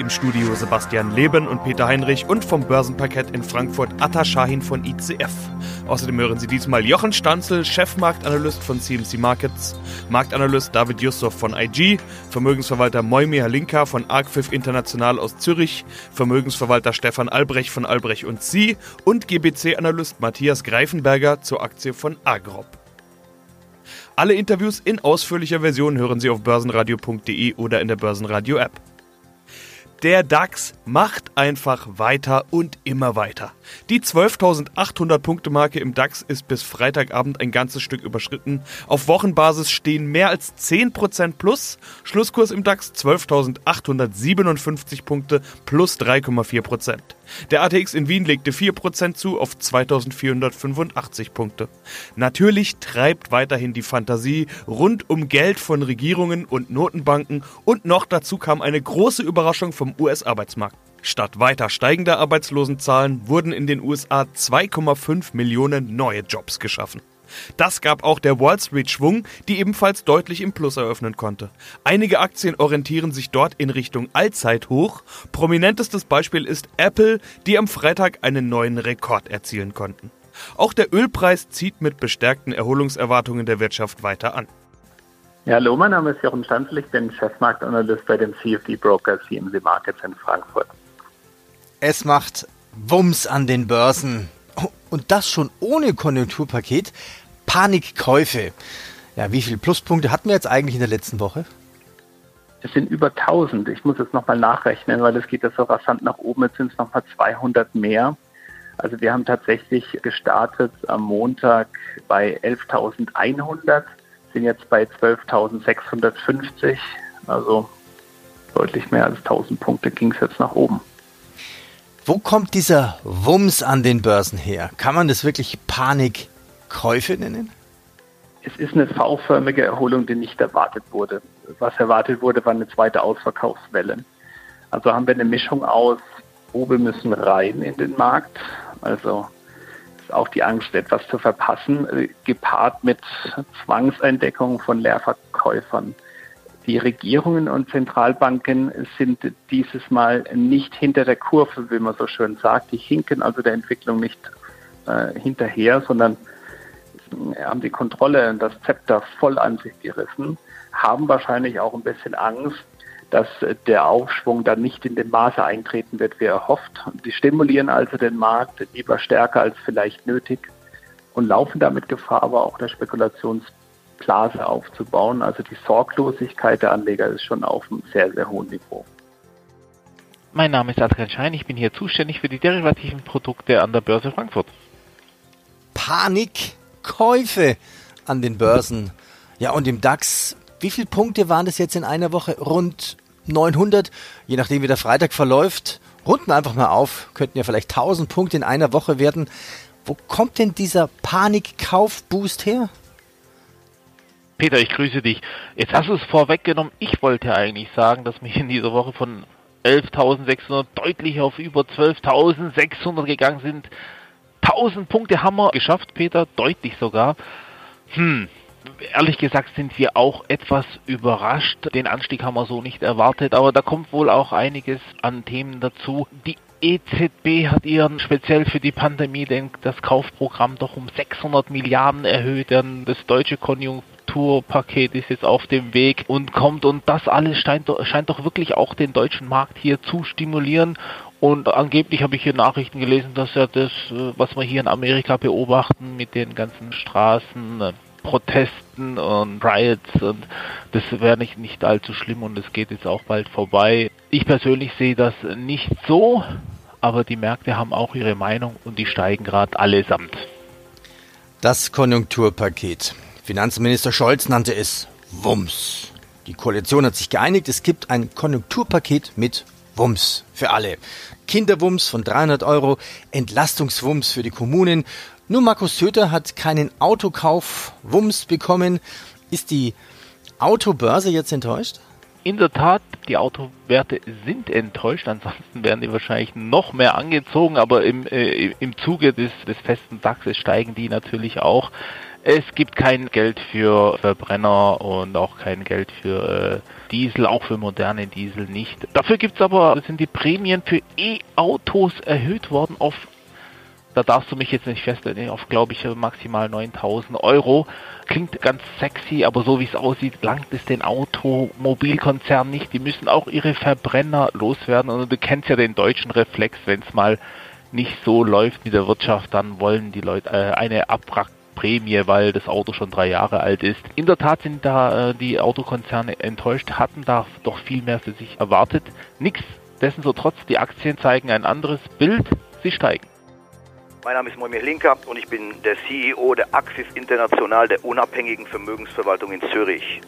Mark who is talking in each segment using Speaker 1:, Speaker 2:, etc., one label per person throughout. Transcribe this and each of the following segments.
Speaker 1: Im Studio Sebastian Leben und Peter Heinrich und vom Börsenparkett in Frankfurt Atta Shahin von ICF. Außerdem hören Sie diesmal Jochen Stanzel, Chefmarktanalyst von CMC Markets, Marktanalyst David Yusuf von IG, Vermögensverwalter Moimir Halinka von Arcfif International aus Zürich, Vermögensverwalter Stefan Albrecht von Albrecht und Sie und GBC-Analyst Matthias Greifenberger zur Aktie von Agrop. Alle Interviews in ausführlicher Version hören Sie auf börsenradio.de oder in der Börsenradio-App. Der DAX macht einfach weiter und immer weiter. Die 12.800 Punkte Marke im DAX ist bis Freitagabend ein ganzes Stück überschritten. Auf Wochenbasis stehen mehr als 10% plus. Schlusskurs im DAX 12.857 Punkte plus 3,4%. Der ATX in Wien legte 4% zu auf 2485 Punkte. Natürlich treibt weiterhin die Fantasie rund um Geld von Regierungen und Notenbanken und noch dazu kam eine große Überraschung vom US-Arbeitsmarkt. Statt weiter steigender Arbeitslosenzahlen wurden in den USA 2,5 Millionen neue Jobs geschaffen. Das gab auch der Wall Street Schwung, die ebenfalls deutlich im Plus eröffnen konnte. Einige Aktien orientieren sich dort in Richtung Allzeithoch. Prominentestes Beispiel ist Apple, die am Freitag einen neuen Rekord erzielen konnten. Auch der Ölpreis zieht mit bestärkten Erholungserwartungen der Wirtschaft weiter an.
Speaker 2: Ja, hallo, mein Name ist Jochen Stanzel, ich bin Chefmarktanalyst bei dem CFD-Broker CMC Markets in Frankfurt.
Speaker 3: Es macht Wumms an den Börsen. Und das schon ohne Konjunkturpaket. Panikkäufe. Ja, wie viele Pluspunkte hatten wir jetzt eigentlich in der letzten Woche?
Speaker 2: Es sind über 1000. Ich muss jetzt nochmal nachrechnen, weil es geht ja so rasant nach oben. Jetzt sind es nochmal 200 mehr. Also wir haben tatsächlich gestartet am Montag bei 11.100, sind jetzt bei 12.650. Also deutlich mehr als 1000 Punkte ging es jetzt nach oben.
Speaker 3: Wo kommt dieser Wumms an den Börsen her? Kann man das wirklich Panikkäufe nennen?
Speaker 2: Es ist eine V-förmige Erholung, die nicht erwartet wurde. Was erwartet wurde, war eine zweite Ausverkaufswelle. Also haben wir eine Mischung aus, wo wir müssen rein in den Markt, also ist auch die Angst, etwas zu verpassen, gepaart mit Zwangseindeckung von Leerverkäufern. Die Regierungen und Zentralbanken sind dieses Mal nicht hinter der Kurve, wie man so schön sagt. Die hinken also der Entwicklung nicht äh, hinterher, sondern haben die Kontrolle und das Zepter voll an sich gerissen, haben wahrscheinlich auch ein bisschen Angst, dass der Aufschwung dann nicht in dem Maße eintreten wird, wie erhofft. Die stimulieren also den Markt lieber stärker als vielleicht nötig und laufen damit Gefahr, aber auch der Spekulations Blase aufzubauen. Also die Sorglosigkeit der Anleger ist schon auf einem sehr, sehr hohen Niveau.
Speaker 4: Mein Name ist Adrian Schein, ich bin hier zuständig für die derivativen Produkte an der Börse Frankfurt.
Speaker 3: Panikkäufe an den Börsen. Ja, und im DAX, wie viele Punkte waren das jetzt in einer Woche? Rund 900, je nachdem wie der Freitag verläuft. Runden einfach mal auf, könnten ja vielleicht 1000 Punkte in einer Woche werden. Wo kommt denn dieser Panikkaufboost her?
Speaker 4: Peter, ich grüße dich. Jetzt hast du es vorweggenommen. Ich wollte eigentlich sagen, dass wir in dieser Woche von 11.600 deutlich auf über 12.600 gegangen sind. 1000 Punkte haben wir geschafft, Peter, deutlich sogar. Hm, ehrlich gesagt sind wir auch etwas überrascht. Den Anstieg haben wir so nicht erwartet, aber da kommt wohl auch einiges an Themen dazu. Die EZB hat ihren speziell für die Pandemie den, das Kaufprogramm doch um 600 Milliarden erhöht. Denn das deutsche Konjunkturpaket ist jetzt auf dem Weg und kommt und das alles scheint, scheint doch wirklich auch den deutschen Markt hier zu stimulieren. Und angeblich habe ich hier Nachrichten gelesen, dass ja das, äh, was wir hier in Amerika beobachten mit den ganzen Straßen, äh, Protesten und Riots und das wäre nicht, nicht allzu schlimm und es geht jetzt auch bald vorbei. Ich persönlich sehe das nicht so, aber die Märkte haben auch ihre Meinung und die steigen gerade allesamt.
Speaker 3: Das Konjunkturpaket. Finanzminister Scholz nannte es Wumms. Die Koalition hat sich geeinigt, es gibt ein Konjunkturpaket mit Wumms für alle. Kinderwumms von 300 Euro, Entlastungswumms für die Kommunen. Nur Markus Söder hat keinen Autokauf-Wumms bekommen. Ist die Autobörse jetzt enttäuscht?
Speaker 4: In der Tat, die Autowerte sind enttäuscht, ansonsten werden die wahrscheinlich noch mehr angezogen, aber im, äh, im Zuge des, des festen DAXes steigen die natürlich auch. Es gibt kein Geld für Verbrenner und auch kein Geld für äh, Diesel, auch für moderne Diesel nicht. Dafür gibt es aber, sind die Prämien für E-Autos erhöht worden auf da darfst du mich jetzt nicht festlegen, auf glaube ich maximal 9000 Euro. Klingt ganz sexy, aber so wie es aussieht, langt es den Automobilkonzernen nicht. Die müssen auch ihre Verbrenner loswerden und du kennst ja den deutschen Reflex, wenn es mal nicht so läuft mit der Wirtschaft, dann wollen die Leute äh, eine Abwrackprämie, weil das Auto schon drei Jahre alt ist. In der Tat sind da äh, die Autokonzerne enttäuscht, hatten da doch viel mehr für sich erwartet. Nichtsdestotrotz, die Aktien zeigen ein anderes Bild, sie steigen.
Speaker 5: Mein Name ist Moimir Linker und ich bin der CEO der Axis International der unabhängigen Vermögensverwaltung in Zürich.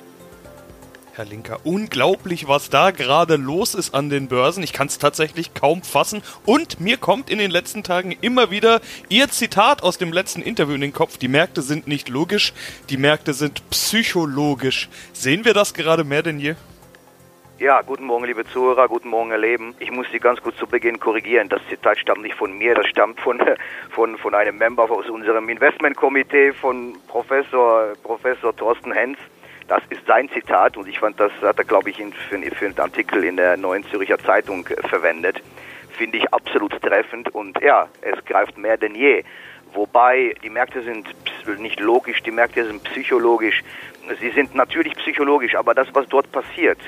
Speaker 1: Herr Linker, unglaublich, was da gerade los ist an den Börsen. Ich kann es tatsächlich kaum fassen. Und mir kommt in den letzten Tagen immer wieder Ihr Zitat aus dem letzten Interview in den Kopf. Die Märkte sind nicht logisch, die Märkte sind psychologisch. Sehen wir das gerade mehr denn je?
Speaker 5: Ja, guten Morgen, liebe Zuhörer, guten Morgen, Herr Leben. Ich muss Sie ganz kurz zu Beginn korrigieren. Das Zitat stammt nicht von mir, das stammt von, von, von einem Member aus unserem Investmentkomitee, von Professor, Professor Thorsten Hens. Das ist sein Zitat und ich fand, das hat er, glaube ich, für, für einen Artikel in der Neuen Zürcher Zeitung äh, verwendet. Finde ich absolut treffend und ja, es greift mehr denn je. Wobei die Märkte sind nicht logisch, die Märkte sind psychologisch. Sie sind natürlich psychologisch, aber das, was dort passiert,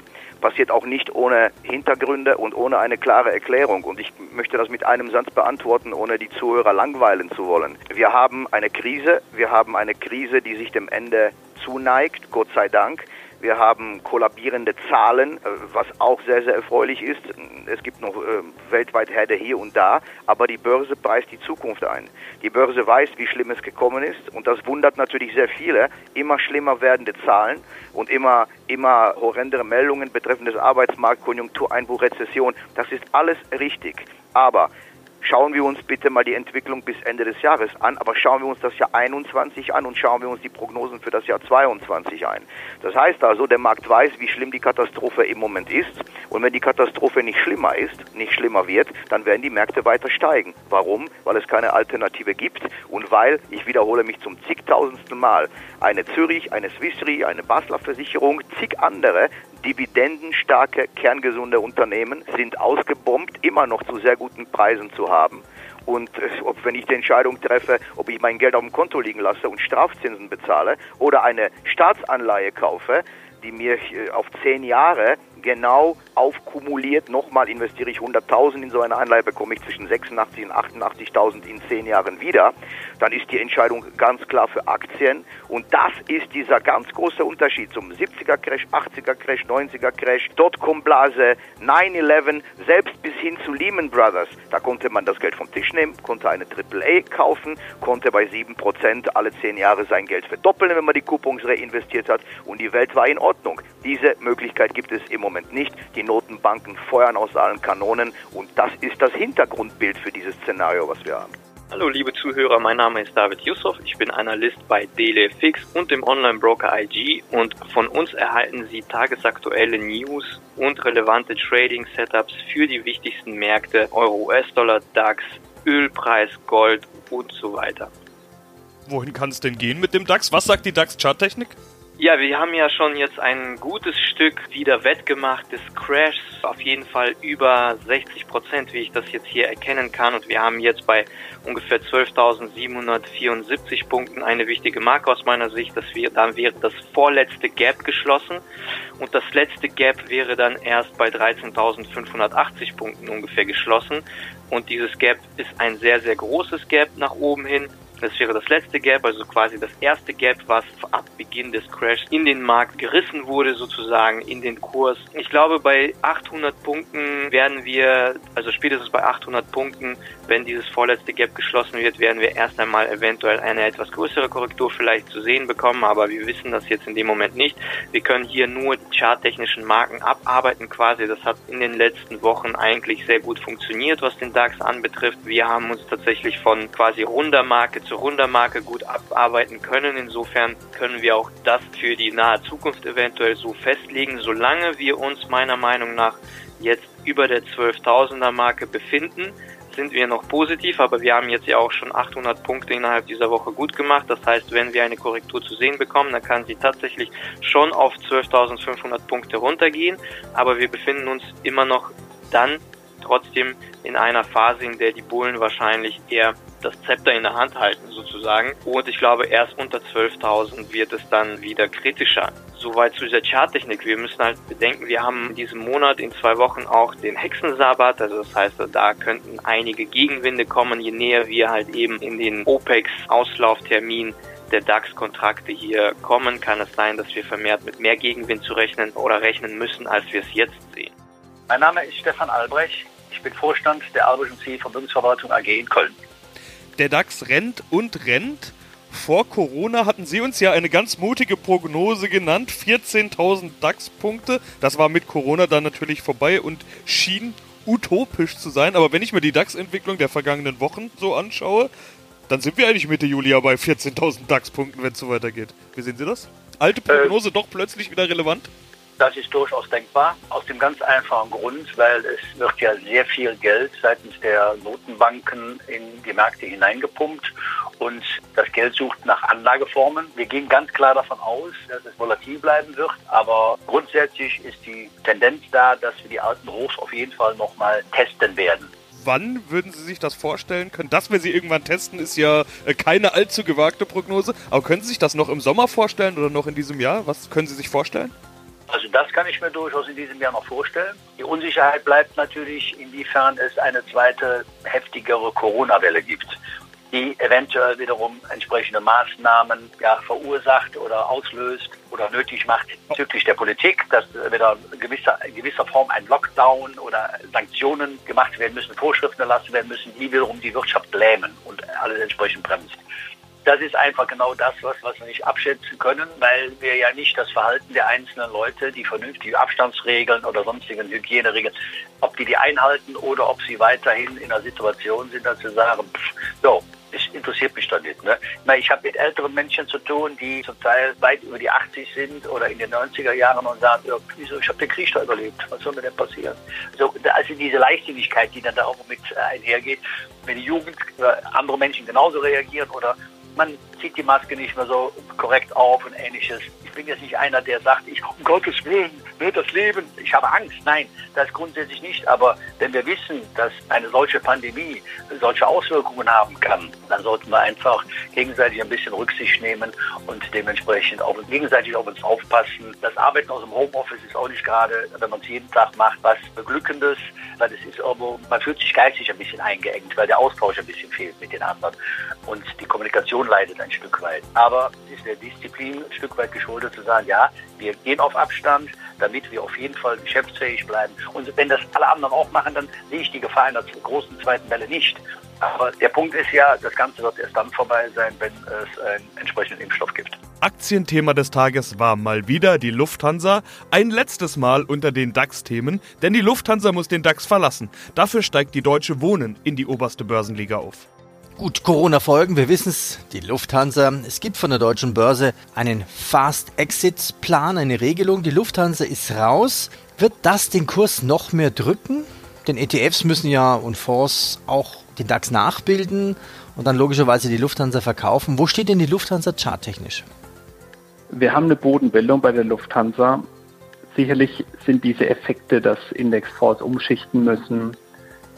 Speaker 5: passiert auch nicht ohne Hintergründe und ohne eine klare Erklärung. Und ich möchte das mit einem Satz beantworten, ohne die Zuhörer langweilen zu wollen. Wir haben eine Krise, wir haben eine Krise, die sich dem Ende zuneigt, Gott sei Dank. Wir haben kollabierende Zahlen, äh, was auch sehr, sehr erfreulich ist. Es gibt noch äh, weltweit Herde hier und da, aber die Börse preist die Zukunft ein. Die Börse weiß, wie schlimm es gekommen ist und das wundert natürlich sehr viele. Immer schlimmer werdende Zahlen und immer, immer horrendere Meldungen betreffend des Arbeitsmarkt, Konjunktureinbruch, Rezession. Das ist alles richtig. Aber Schauen wir uns bitte mal die Entwicklung bis Ende des Jahres an, aber schauen wir uns das Jahr 21 an und schauen wir uns die Prognosen für das Jahr 22 ein. Das heißt also, der Markt weiß, wie schlimm die Katastrophe im Moment ist und wenn die Katastrophe nicht schlimmer ist, nicht schlimmer wird, dann werden die Märkte weiter steigen. Warum? Weil es keine Alternative gibt und weil, ich wiederhole mich zum zigtausendsten Mal, eine Zürich, eine Swiss Re, eine Basler Versicherung, zig andere dividendenstarke, kerngesunde Unternehmen sind ausgebombt, immer noch zu sehr guten Preisen zu haben. Und äh, ob, wenn ich die Entscheidung treffe, ob ich mein Geld auf dem Konto liegen lasse und Strafzinsen bezahle oder eine Staatsanleihe kaufe, die mir äh, auf zehn Jahre genau aufkumuliert, nochmal investiere ich 100.000 in so eine Anleihe, bekomme ich zwischen 86 und 88.000 in zehn Jahren wieder, dann ist die Entscheidung ganz klar für Aktien. Und das ist dieser ganz große Unterschied zum 70er Crash, 80er Crash, 90er Crash, Dotcom-Blase, 9-11, selbst bis hin zu Lehman Brothers. Da konnte man das Geld vom Tisch nehmen, konnte eine AAA kaufen, konnte bei 7% alle zehn Jahre sein Geld verdoppeln, wenn man die Coupons reinvestiert hat und die Welt war in Ordnung. Diese Möglichkeit gibt es im Moment nicht. Die Notenbanken feuern aus allen Kanonen und das ist das Hintergrundbild für dieses Szenario, was wir haben.
Speaker 6: Hallo liebe Zuhörer, mein Name ist David Yusuf, ich bin Analyst bei DLFX und dem Online-Broker IG und von uns erhalten Sie tagesaktuelle News und relevante Trading-Setups für die wichtigsten Märkte Euro, US-Dollar, DAX, Ölpreis, Gold und so weiter.
Speaker 1: Wohin kann es denn gehen mit dem DAX? Was sagt die DAX-Charttechnik?
Speaker 6: Ja, wir haben ja schon jetzt ein gutes Stück wieder wettgemacht des Crashs, auf jeden Fall über 60 Prozent, wie ich das jetzt hier erkennen kann. Und wir haben jetzt bei ungefähr 12.774 Punkten eine wichtige Marke aus meiner Sicht. Das wäre, dann wäre das vorletzte Gap geschlossen und das letzte Gap wäre dann erst bei 13.580 Punkten ungefähr geschlossen. Und dieses Gap ist ein sehr, sehr großes Gap nach oben hin. Das wäre das letzte Gap, also quasi das erste Gap, was ab Beginn des Crashs in den Markt gerissen wurde, sozusagen in den Kurs. Ich glaube, bei 800 Punkten werden wir, also spätestens bei 800 Punkten, wenn dieses vorletzte Gap geschlossen wird, werden wir erst einmal eventuell eine etwas größere Korrektur vielleicht zu sehen bekommen, aber wir wissen das jetzt in dem Moment nicht. Wir können hier nur charttechnischen Marken abarbeiten quasi. Das hat in den letzten Wochen eigentlich sehr gut funktioniert, was den DAX anbetrifft. Wir haben uns tatsächlich von quasi runder Marke zu runder Marke gut abarbeiten können. Insofern können wir auch das für die nahe Zukunft eventuell so festlegen, solange wir uns meiner Meinung nach jetzt über der 12.000er Marke befinden sind wir noch positiv, aber wir haben jetzt ja auch schon 800 Punkte innerhalb dieser Woche gut gemacht. Das heißt, wenn wir eine Korrektur zu sehen bekommen, dann kann sie tatsächlich schon auf 12.500 Punkte runtergehen. Aber wir befinden uns immer noch dann trotzdem in einer Phase, in der die Bullen wahrscheinlich eher das Zepter in der Hand halten sozusagen. Und ich glaube, erst unter 12.000 wird es dann wieder kritischer. Soweit zu dieser Charttechnik. Wir müssen halt bedenken, wir haben in diesem Monat in zwei Wochen auch den Hexensabbat. Also das heißt, da könnten einige Gegenwinde kommen, je näher wir halt eben in den OPEX-Auslauftermin der DAX-Kontrakte hier kommen, kann es sein, dass wir vermehrt mit mehr Gegenwind zu rechnen oder rechnen müssen, als wir es jetzt sehen.
Speaker 7: Mein Name ist Stefan Albrecht. Ich bin Vorstand der Albrecht C. Vermögensverwaltung AG in Köln
Speaker 1: der DAX rennt und rennt. Vor Corona hatten Sie uns ja eine ganz mutige Prognose genannt, 14.000 DAX-Punkte. Das war mit Corona dann natürlich vorbei und schien utopisch zu sein. Aber wenn ich mir die DAX-Entwicklung der vergangenen Wochen so anschaue, dann sind wir eigentlich Mitte Juli ja bei 14.000 DAX-Punkten, wenn es so weitergeht. Wie sehen Sie das? Alte Prognose äh, doch plötzlich wieder relevant?
Speaker 7: Das ist durchaus denkbar, aus dem ganz einfachen Grund, weil es wird ja sehr viel Geld seitens der Notenbanken in die Märkte hineingepumpt und das Geld sucht nach Anlageformen. Wir gehen ganz klar davon aus, dass es volatil bleiben wird, aber grundsätzlich ist die Tendenz da, dass wir die alten Hochs auf jeden Fall nochmal testen werden
Speaker 1: wann würden Sie sich das vorstellen können? Dass wir sie irgendwann testen, ist ja äh, keine allzu gewagte Prognose. Aber können Sie sich das noch im Sommer vorstellen oder noch in diesem Jahr? Was können Sie sich vorstellen?
Speaker 7: Also das kann ich mir durchaus in diesem Jahr noch vorstellen. Die Unsicherheit bleibt natürlich, inwiefern es eine zweite heftigere Corona-Welle gibt, die eventuell wiederum entsprechende Maßnahmen ja, verursacht oder auslöst oder nötig macht bezüglich der Politik, dass wieder in gewisser, in gewisser Form ein Lockdown oder Sanktionen gemacht werden müssen, Vorschriften erlassen werden müssen, die wiederum die Wirtschaft lähmen und alles entsprechend bremst das ist einfach genau das, was, was wir nicht abschätzen können, weil wir ja nicht das Verhalten der einzelnen Leute, die vernünftige Abstandsregeln oder sonstigen Hygieneregeln, ob die die einhalten oder ob sie weiterhin in einer Situation sind, dass sie sagen, pff, so, es interessiert mich doch nicht. Ne? Ich, meine, ich habe mit älteren Menschen zu tun, die zum Teil weit über die 80 sind oder in den 90er Jahren und sagen, ja, wieso, ich habe den Krieg da überlebt, was soll mir denn passieren? So, also diese Leichtsinnigkeit, die dann da auch mit äh, einhergeht, wenn die Jugend, äh, andere Menschen genauso reagieren oder man zieht die Maske nicht mehr so korrekt auf und ähnliches. Ich bin jetzt nicht einer, der sagt, ich um Gottes Willen will das Leben, ich habe Angst. Nein, das grundsätzlich nicht. Aber wenn wir wissen, dass eine solche Pandemie solche Auswirkungen haben kann, dann sollten wir einfach gegenseitig ein bisschen Rücksicht nehmen und dementsprechend auch gegenseitig auf uns aufpassen. Das Arbeiten aus dem Homeoffice ist auch nicht gerade, wenn man es jeden Tag macht, was Beglückendes, weil es ist irgendwo, man fühlt sich geistig ein bisschen eingeengt, weil der Austausch ein bisschen fehlt mit den anderen und die Kommunikation leidet ein Stück weit. Aber es ist der Disziplin ein Stück weit geschuldet zu sagen, ja, wir gehen auf Abstand, damit wir auf jeden Fall geschäftsfähig bleiben. Und wenn das alle anderen auch machen, dann sehe ich die Gefahr einer großen zweiten Welle nicht. Aber der Punkt ist ja, das Ganze wird erst dann vorbei sein, wenn es einen entsprechenden Impfstoff gibt.
Speaker 1: Aktienthema des Tages war mal wieder die Lufthansa. Ein letztes Mal unter den DAX-Themen, denn die Lufthansa muss den DAX verlassen. Dafür steigt die Deutsche Wohnen in die oberste Börsenliga auf.
Speaker 3: Gut, Corona-Folgen, wir wissen es, die Lufthansa. Es gibt von der deutschen Börse einen Fast-Exit-Plan, eine Regelung. Die Lufthansa ist raus. Wird das den Kurs noch mehr drücken? Denn ETFs müssen ja und Fonds auch den DAX nachbilden und dann logischerweise die Lufthansa verkaufen. Wo steht denn die Lufthansa charttechnisch?
Speaker 2: Wir haben eine Bodenbildung bei der Lufthansa. Sicherlich sind diese Effekte, dass Indexfonds umschichten müssen,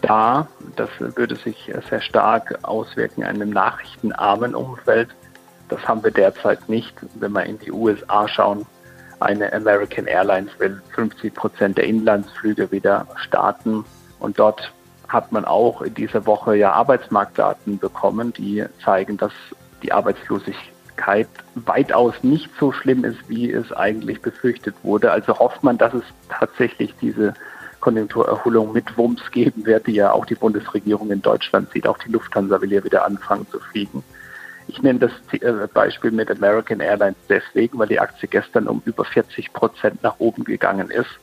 Speaker 2: da. Das würde sich sehr stark auswirken in einem nachrichtenarmen Umfeld. Das haben wir derzeit nicht. Wenn wir in die USA schauen, eine American Airlines will 50 Prozent der Inlandsflüge wieder starten. Und dort hat man auch in dieser Woche ja Arbeitsmarktdaten bekommen, die zeigen, dass die Arbeitslosigkeit weitaus nicht so schlimm ist, wie es eigentlich befürchtet wurde. Also hofft man, dass es tatsächlich diese Konjunkturerholung mit Wumms geben wird, die ja auch die Bundesregierung in Deutschland sieht. Auch die Lufthansa will ja wieder anfangen zu fliegen. Ich nenne das äh, Beispiel mit American Airlines deswegen, weil die Aktie gestern um über 40 Prozent nach oben gegangen ist.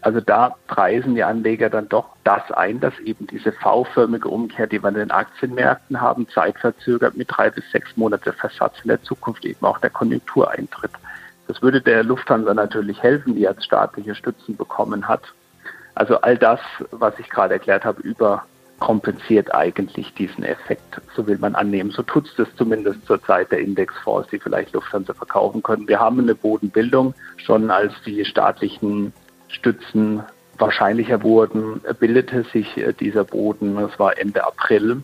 Speaker 2: Also da preisen die Anleger dann doch das ein, dass eben diese V-förmige Umkehr, die wir in den Aktienmärkten haben, zeitverzögert mit drei bis sechs Monate Versatz in der Zukunft eben auch der Konjunktur eintritt. Das würde der Lufthansa natürlich helfen, die jetzt staatliche Stützen bekommen hat. Also all das, was ich gerade erklärt habe über kompensiert eigentlich diesen Effekt, so will man annehmen. So tut es das zumindest zur Zeit der Indexfonds, die vielleicht Lufthansa verkaufen können. Wir haben eine Bodenbildung, schon als die staatlichen Stützen wahrscheinlicher wurden, bildete sich äh, dieser Boden, das war Ende April.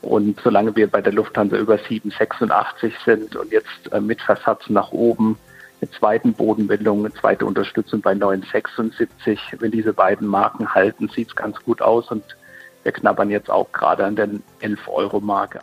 Speaker 2: Und solange wir bei der Lufthansa über 7,86 sind und jetzt äh, mit Versatz nach oben eine zweiten Bodenbildung, eine zweite Unterstützung bei 9,76, wenn diese beiden Marken halten, sieht es ganz gut aus und wir knabbern jetzt auch gerade an der 11-Euro-Marke.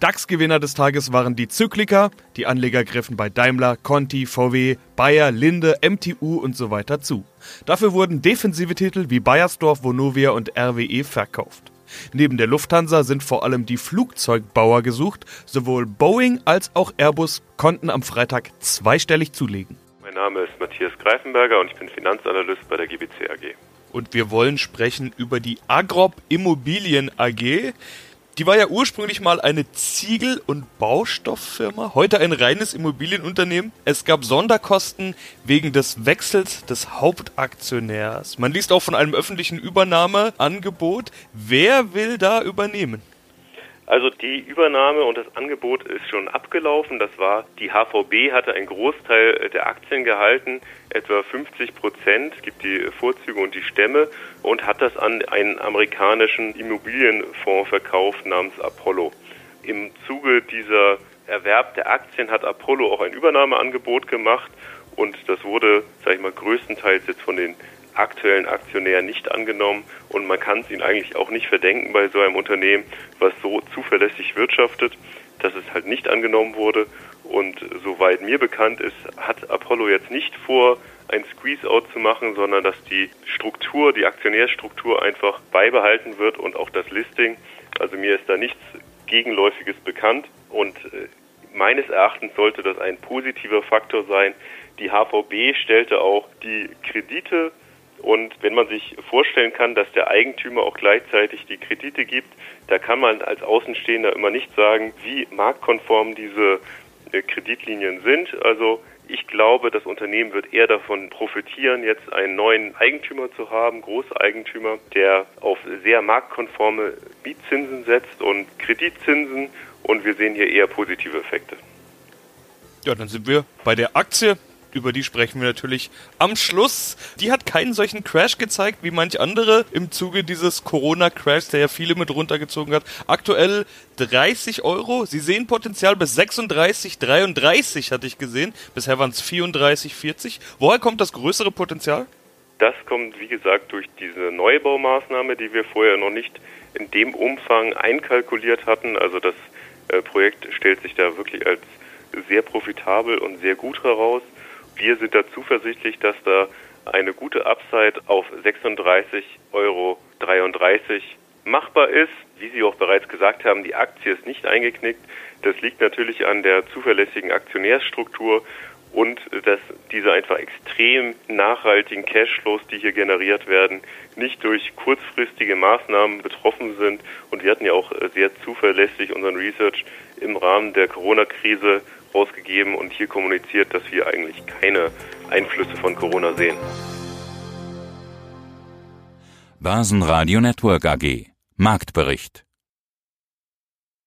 Speaker 1: DAX-Gewinner des Tages waren die Zykliker. Die Anleger griffen bei Daimler, Conti, VW, Bayer, Linde, MTU und so weiter zu. Dafür wurden defensive Titel wie Bayersdorf, Vonovia und RWE verkauft. Neben der Lufthansa sind vor allem die Flugzeugbauer gesucht. Sowohl Boeing als auch Airbus konnten am Freitag zweistellig zulegen.
Speaker 8: Mein Name ist Matthias Greifenberger und ich bin Finanzanalyst bei der GBC AG.
Speaker 1: Und wir wollen sprechen über die Agrop Immobilien AG. Die war ja ursprünglich mal eine Ziegel- und Baustofffirma, heute ein reines Immobilienunternehmen. Es gab Sonderkosten wegen des Wechsels des Hauptaktionärs. Man liest auch von einem öffentlichen Übernahmeangebot. Wer will da übernehmen?
Speaker 8: Also die Übernahme und das Angebot ist schon abgelaufen. Das war, die HVB hatte einen Großteil der Aktien gehalten, etwa 50 Prozent, gibt die Vorzüge und die Stämme und hat das an einen amerikanischen Immobilienfonds verkauft namens Apollo. Im Zuge dieser Erwerb der Aktien hat Apollo auch ein Übernahmeangebot gemacht und das wurde, sage ich mal, größtenteils jetzt von den aktuellen Aktionär nicht angenommen und man kann es ihnen eigentlich auch nicht verdenken bei so einem Unternehmen, was so zuverlässig wirtschaftet, dass es halt nicht angenommen wurde. Und soweit mir bekannt ist, hat Apollo jetzt nicht vor, ein Squeeze-Out zu machen, sondern dass die Struktur, die Aktionärstruktur einfach beibehalten wird und auch das Listing. Also mir ist da nichts Gegenläufiges bekannt und äh, meines Erachtens sollte das ein positiver Faktor sein. Die HVB stellte auch die Kredite und wenn man sich vorstellen kann, dass der Eigentümer auch gleichzeitig die Kredite gibt, da kann man als Außenstehender immer nicht sagen, wie marktkonform diese äh, Kreditlinien sind. Also ich glaube, das Unternehmen wird eher davon profitieren, jetzt einen neuen Eigentümer zu haben, Großeigentümer, der auf sehr marktkonforme Mietzinsen setzt und Kreditzinsen. Und wir sehen hier eher positive Effekte.
Speaker 1: Ja, dann sind wir bei der Aktie über die sprechen wir natürlich am Schluss. Die hat keinen solchen Crash gezeigt wie manch andere im Zuge dieses Corona-Crash, der ja viele mit runtergezogen hat. Aktuell 30 Euro. Sie sehen Potenzial bis 36, 33 hatte ich gesehen. Bisher waren es 34, 40. Woher kommt das größere Potenzial?
Speaker 8: Das kommt, wie gesagt, durch diese Neubaumaßnahme, die wir vorher noch nicht in dem Umfang einkalkuliert hatten. Also das äh, Projekt stellt sich da wirklich als sehr profitabel und sehr gut heraus wir sind da zuversichtlich, dass da eine gute Upside auf 36,33 Euro machbar ist. Wie Sie auch bereits gesagt haben, die Aktie ist nicht eingeknickt. Das liegt natürlich an der zuverlässigen Aktionärsstruktur und dass diese einfach extrem nachhaltigen Cashflows, die hier generiert werden, nicht durch kurzfristige Maßnahmen betroffen sind. Und wir hatten ja auch sehr zuverlässig unseren Research im Rahmen der Corona-Krise rausgegeben und hier kommuniziert, dass wir eigentlich keine Einflüsse von Corona sehen.
Speaker 9: Börsenradio Network AG Marktbericht